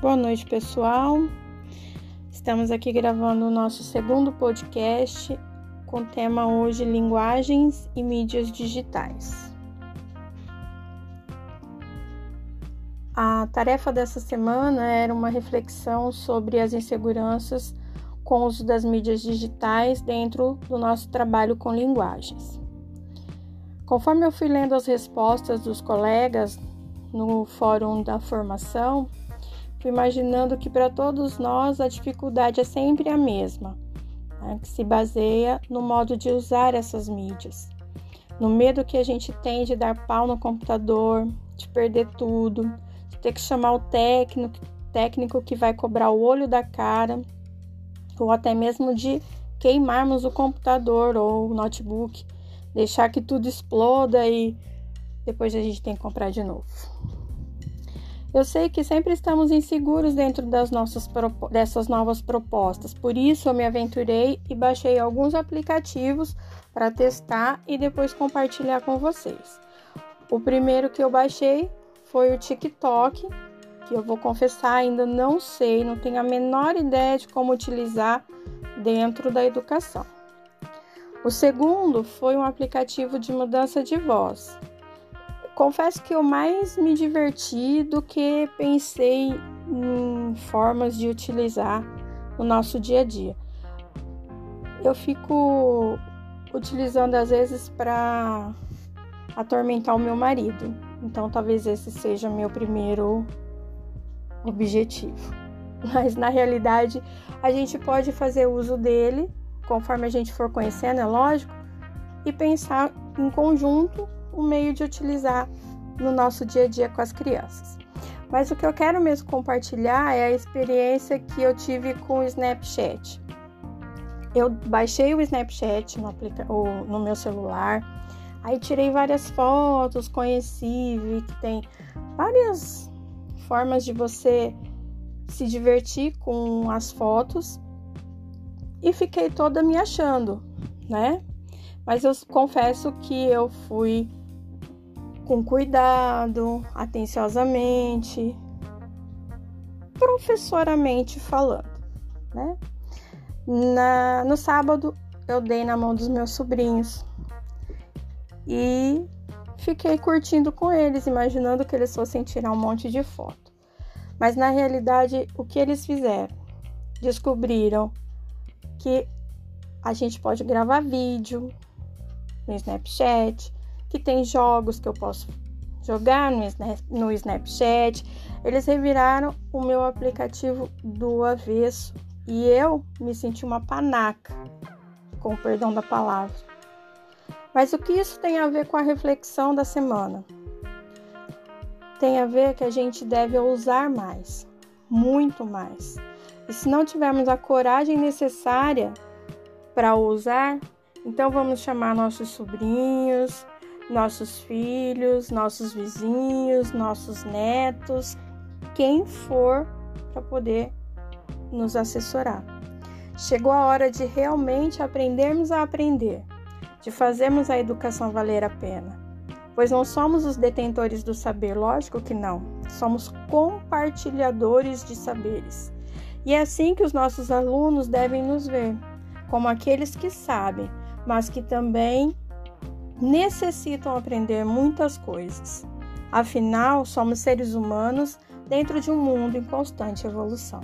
Boa noite, pessoal. Estamos aqui gravando o nosso segundo podcast com o tema hoje linguagens e mídias digitais. A tarefa dessa semana era uma reflexão sobre as inseguranças com o uso das mídias digitais dentro do nosso trabalho com linguagens. Conforme eu fui lendo as respostas dos colegas no fórum da formação, fui imaginando que para todos nós a dificuldade é sempre a mesma, né, que se baseia no modo de usar essas mídias, no medo que a gente tem de dar pau no computador, de perder tudo, de ter que chamar o técnico, técnico que vai cobrar o olho da cara, ou até mesmo de queimarmos o computador ou o notebook, deixar que tudo exploda e depois a gente tem que comprar de novo. Eu sei que sempre estamos inseguros dentro das nossas dessas novas propostas, por isso eu me aventurei e baixei alguns aplicativos para testar e depois compartilhar com vocês. O primeiro que eu baixei foi o TikTok, que eu vou confessar ainda não sei, não tenho a menor ideia de como utilizar dentro da educação. O segundo foi um aplicativo de mudança de voz, confesso que eu mais me diverti do que pensei em formas de utilizar no nosso dia a dia. Eu fico utilizando às vezes para atormentar o meu marido. Então talvez esse seja meu primeiro objetivo. Mas na realidade, a gente pode fazer uso dele conforme a gente for conhecendo, é lógico, e pensar em conjunto um meio de utilizar no nosso dia a dia com as crianças. Mas o que eu quero mesmo compartilhar é a experiência que eu tive com o Snapchat. Eu baixei o Snapchat no, no meu celular, aí tirei várias fotos, conheci, vi que tem várias formas de você se divertir com as fotos e fiquei toda me achando, né? Mas eu confesso que eu fui com cuidado, atenciosamente, professoramente falando, né? Na, no sábado eu dei na mão dos meus sobrinhos e fiquei curtindo com eles, imaginando que eles fossem tirar um monte de foto. Mas na realidade, o que eles fizeram? Descobriram que a gente pode gravar vídeo no Snapchat, que tem jogos que eu posso jogar no, no Snapchat. Eles reviraram o meu aplicativo do avesso e eu me senti uma panaca, com o perdão da palavra. Mas o que isso tem a ver com a reflexão da semana? Tem a ver que a gente deve ousar mais, muito mais. E se não tivermos a coragem necessária para ousar, então vamos chamar nossos sobrinhos, nossos filhos, nossos vizinhos, nossos netos, quem for para poder nos assessorar. Chegou a hora de realmente aprendermos a aprender, de fazermos a educação valer a pena. Pois não somos os detentores do saber, lógico que não. Somos compartilhadores de saberes. E é assim que os nossos alunos devem nos ver, como aqueles que sabem, mas que também necessitam aprender muitas coisas. Afinal, somos seres humanos dentro de um mundo em constante evolução.